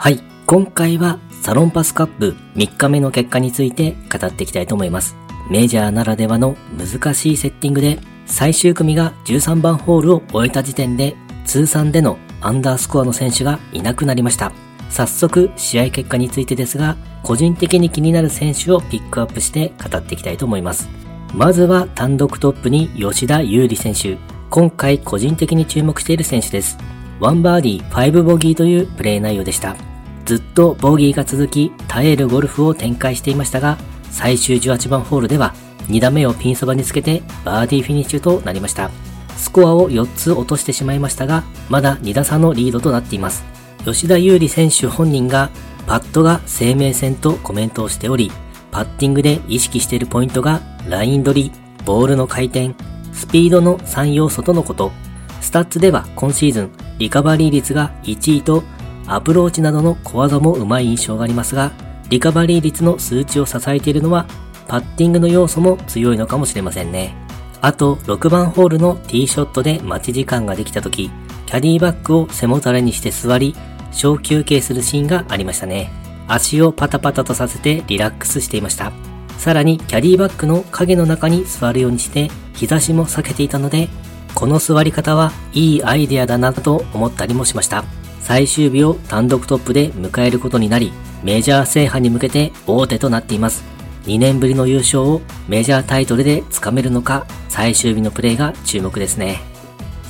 はい。今回はサロンパスカップ3日目の結果について語っていきたいと思います。メジャーならではの難しいセッティングで最終組が13番ホールを終えた時点で通算でのアンダースコアの選手がいなくなりました。早速試合結果についてですが、個人的に気になる選手をピックアップして語っていきたいと思います。まずは単独トップに吉田優里選手。今回個人的に注目している選手です。1バーディー5ボギーというプレー内容でした。ずっとボギーが続き、耐えるゴルフを展開していましたが、最終18番ホールでは2打目をピンそばにつけてバーディーフィニッシュとなりました。スコアを4つ落としてしまいましたが、まだ2打差のリードとなっています。吉田優里選手本人が、パットが生命線とコメントをしており、パッティングで意識しているポイントが、ライン取り、ボールの回転、スピードの3要素とのこと。スタッツでは今シーズン、リカバリー率が1位と、アプローチなどの小技も上手い印象がありますが、リカバリー率の数値を支えているのは、パッティングの要素も強いのかもしれませんね。あと、6番ホールのティーショットで待ち時間ができた時、キャディーバッグを背もたれにして座り、小休憩するシーンがありましたね。足をパタパタとさせてリラックスしていました。さらにキャディーバッグの影の中に座るようにして日差しも避けていたので、この座り方はいいアイデアだなと思ったりもしました。最終日を単独トップで迎えることになり、メジャー制覇に向けて大手となっています。2年ぶりの優勝をメジャータイトルでつかめるのか、最終日のプレーが注目ですね。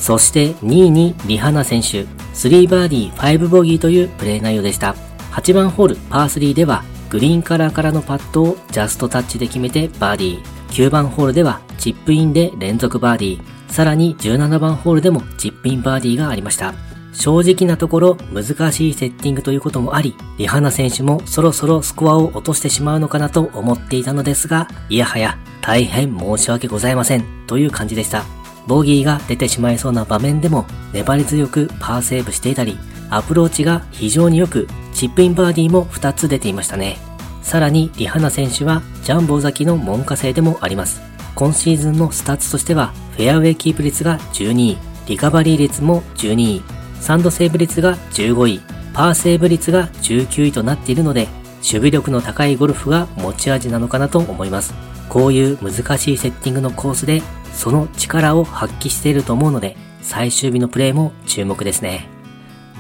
そして2位にリハナ選手、3バーディー5ボギーというプレー内容でした。8番ホールパー3ではグリーンカラーからのパットをジャストタッチで決めてバーディー。9番ホールではチップインで連続バーディー。さらに17番ホールでもチップインバーディーがありました。正直なところ難しいセッティングということもあり、リハナ選手もそろそろスコアを落としてしまうのかなと思っていたのですが、いやはや大変申し訳ございませんという感じでした。ボギーが出てしまいそうな場面でも粘り強くパーセーブしていたり、アプローチが非常に良く、チップインバーディーも2つ出ていましたね。さらにリハナ選手はジャンボ崎の門下生でもあります。今シーズンのスタッツとしては、フェアウェイキープ率が12位、リカバリー率も12位、サンドセーブ率が15位、パーセーブ率が19位となっているので、守備力の高いゴルフが持ち味なのかなと思います。こういう難しいセッティングのコースで、その力を発揮していると思うので、最終日のプレーも注目ですね。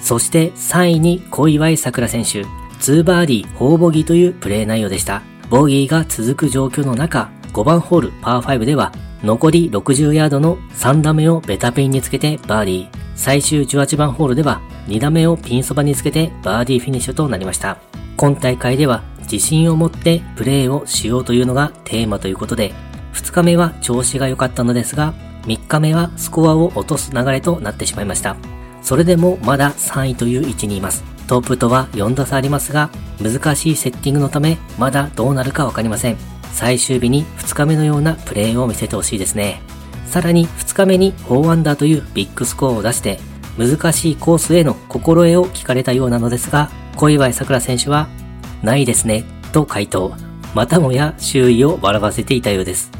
そして3位に小祝さくら選手、2バーディー4ボギーというプレー内容でした。ボギーが続く状況の中、5番ホールパー5では、残り60ヤードの3打目をベタピンにつけてバーディー。最終18番ホールでは2打目をピンそばにつけてバーディーフィニッシュとなりました。今大会では自信を持ってプレーをしようというのがテーマということで、2日目は調子が良かったのですが、3日目はスコアを落とす流れとなってしまいました。それでもまだ3位という位置にいます。トップとは4打差ありますが、難しいセッティングのため、まだどうなるかわかりません。最終日に2日目のようなプレーを見せてほしいですね。さらに2日目に4アンダーというビッグスコアを出して、難しいコースへの心得を聞かれたようなのですが、小祝さくら選手は、ないですね、と回答。またもや周囲を笑わせていたようです。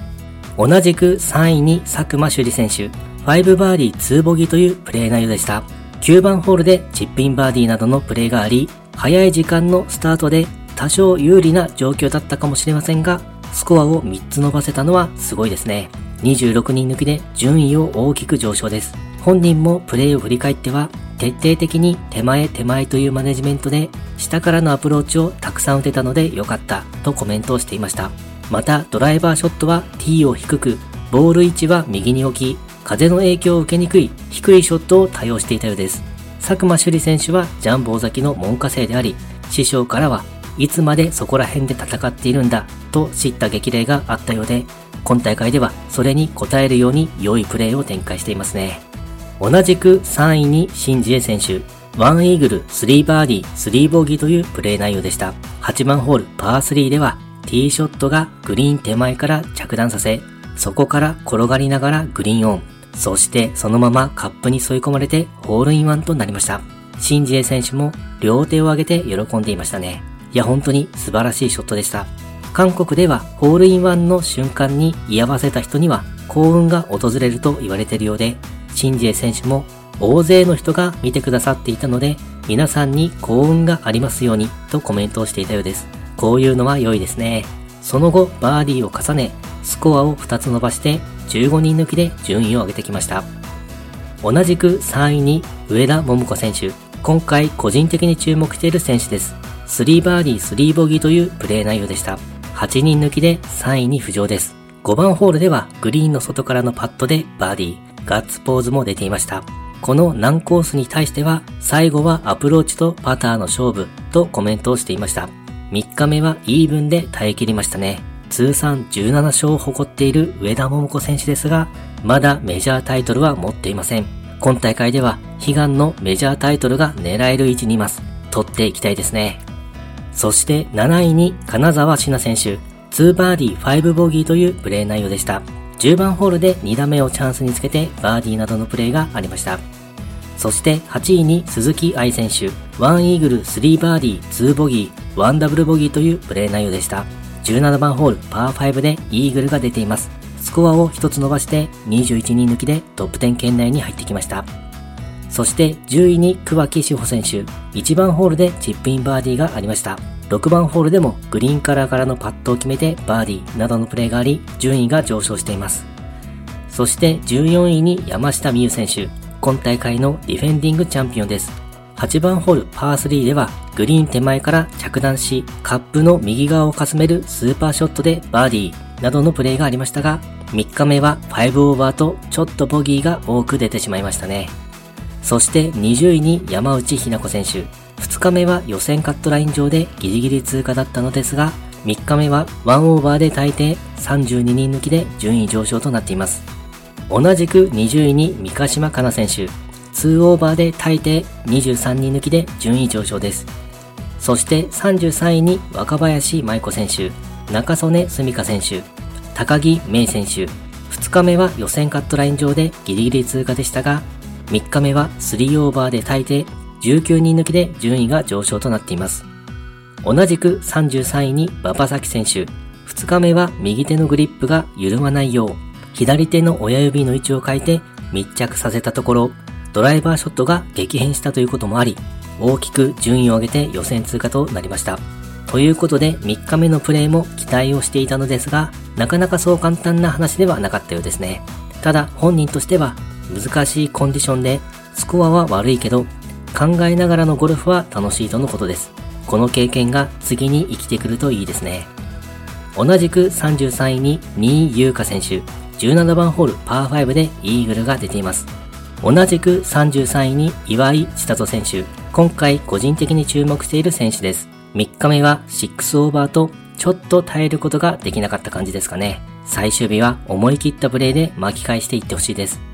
同じく3位に佐久間朱里選手、5バーディー2ボギーというプレー内容でした。9番ホールでチップインバーディーなどのプレーがあり、早い時間のスタートで多少有利な状況だったかもしれませんが、スコアを3つ伸ばせたのはすごいですね。26人抜きで順位を大きく上昇です。本人もプレーを振り返っては、徹底的に手前手前というマネジメントで、下からのアプローチをたくさん打てたので良かったとコメントをしていました。また、ドライバーショットは T を低く、ボール位置は右に置き、風の影響を受けにくい低いショットを多用していたようです。佐久間朱里選手はジャンボ尾崎の門下生であり、師匠からはいつまでそこら辺で戦っているんだと知った激励があったようで、今大会ではそれに応えるように良いプレーを展開していますね。同じく3位にシンジエ選手、1イーグル、3バーディー、3ボギーというプレー内容でした。8番ホールパー3では、ティーショットがグリーン手前から着弾させ、そこから転がりながらグリーンオン。そしてそのままカップに吸い込まれてホールインワンとなりました。シンジエ選手も両手を上げて喜んでいましたね。いや本当に素晴らしいショットでした。韓国ではホールインワンの瞬間に居合わせた人には幸運が訪れると言われているようで、シンジエ選手も大勢の人が見てくださっていたので、皆さんに幸運がありますようにとコメントをしていたようです。こういうのは良いですね。その後、バーディーを重ね、スコアを2つ伸ばして15人抜きで順位を上げてきました。同じく3位に上田桃子選手。今回個人的に注目している選手です。3バーディー3ボギーというプレー内容でした。8人抜きで3位に浮上です。5番ホールではグリーンの外からのパットでバーディー、ガッツポーズも出ていました。この難コースに対しては最後はアプローチとパターの勝負とコメントをしていました。3日目はイーブンで耐え切りましたね。通算17勝を誇っている上田桃子選手ですが、まだメジャータイトルは持っていません。今大会では悲願のメジャータイトルが狙える位置にいます。取っていきたいですね。そして7位に金沢志奈選手、2バーディー5ボギーというプレー内容でした。10番ホールで2打目をチャンスにつけてバーディーなどのプレーがありました。そして8位に鈴木愛選手、1イーグル3バーディー2ボギー、1ダブルボギーというプレー内容でした。17番ホールパー5でイーグルが出ています。スコアを1つ伸ばして21人抜きでトップ10圏内に入ってきました。そして10位に桑木志保選手、1番ホールでチップインバーディーがありました。6番ホールでもグリーンカラーからのパットを決めてバーディーなどのプレーがあり、順位が上昇しています。そして14位に山下美夢選手、今大会のディフェンディングチャンピオンです。8番ホールパー3ではグリーン手前から着弾し、カップの右側をかすめるスーパーショットでバーディーなどのプレーがありましたが、3日目は5オーバーとちょっとボギーが多く出てしまいましたね。そして20位に山内ひな子選手。2日目は予選カットライン上でギリギリ通過だったのですが、3日目は1オーバーで大抵32人抜きで順位上昇となっています。同じく20位に三ヶ島かな選手。2オーバーで大抵23人抜きで順位上昇です。そして33位に若林舞子選手、中曽根澄香選手、高木芽選手。2日目は予選カットライン上でギリギリ通過でしたが、3日目は3オーバーで大抵19人抜きで順位が上昇となっています。同じく33位に馬場崎選手。2日目は右手のグリップが緩まないよう、左手の親指の位置を変えて密着させたところ、ドライバーショットが激変したということもあり、大きく順位を上げて予選通過となりました。ということで3日目のプレーも期待をしていたのですが、なかなかそう簡単な話ではなかったようですね。ただ本人としては難しいコンディションでスコアは悪いけど考えながらのゴルフは楽しいとのことです。この経験が次に生きてくるといいですね。同じく33位に2位優香選手、17番ホールパー5でイーグルが出ています。同じく33位に岩井千里選手、今回個人的に注目している選手です。3日目は6オーバーとちょっと耐えることができなかった感じですかね。最終日は思い切ったプレーで巻き返していってほしいです。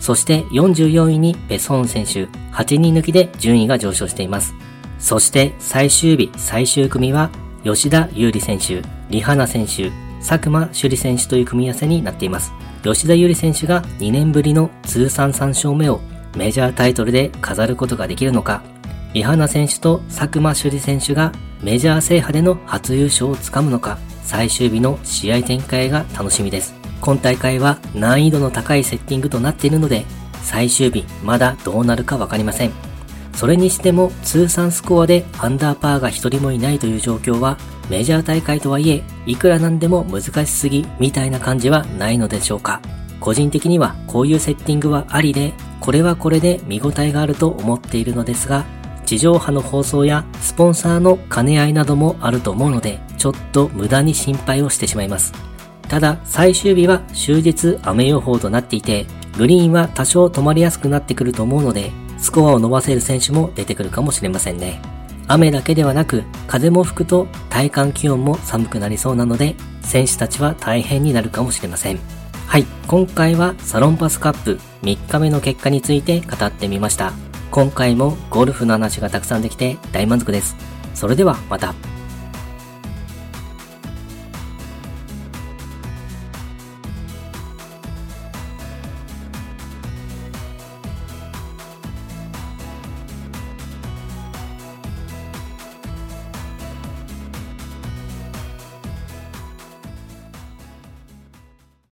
そして44位にベソン選手、8人抜きで順位が上昇しています。そして最終日最終組は吉田優里選手、リハナ選手、佐久間朱里選手という組み合わせになっています。吉田優里選手が2年ぶりの通算3勝目をメジャータイトルで飾ることができるのか、リハナ選手と佐久間朱里選手がメジャー制覇での初優勝をつかむのか、最終日の試合展開が楽しみです。今大会は難易度の高いセッティングとなっているので、最終日まだどうなるかわかりません。それにしても通算スコアでアンダーパーが一人もいないという状況はメジャー大会とはいえ、いくらなんでも難しすぎみたいな感じはないのでしょうか。個人的にはこういうセッティングはありで、これはこれで見応えがあると思っているのですが、地上波の放送やスポンサーの兼ね合いなどもあると思うので、ちょっと無駄に心配をしてしまいます。ただ、最終日は終日雨予報となっていて、グリーンは多少止まりやすくなってくると思うので、スコアを伸ばせる選手も出てくるかもしれませんね。雨だけではなく、風も吹くと体感気温も寒くなりそうなので、選手たちは大変になるかもしれません。はい、今回はサロンパスカップ3日目の結果について語ってみました。今回もゴルフの話がたくさんできて大満足です。それではまた。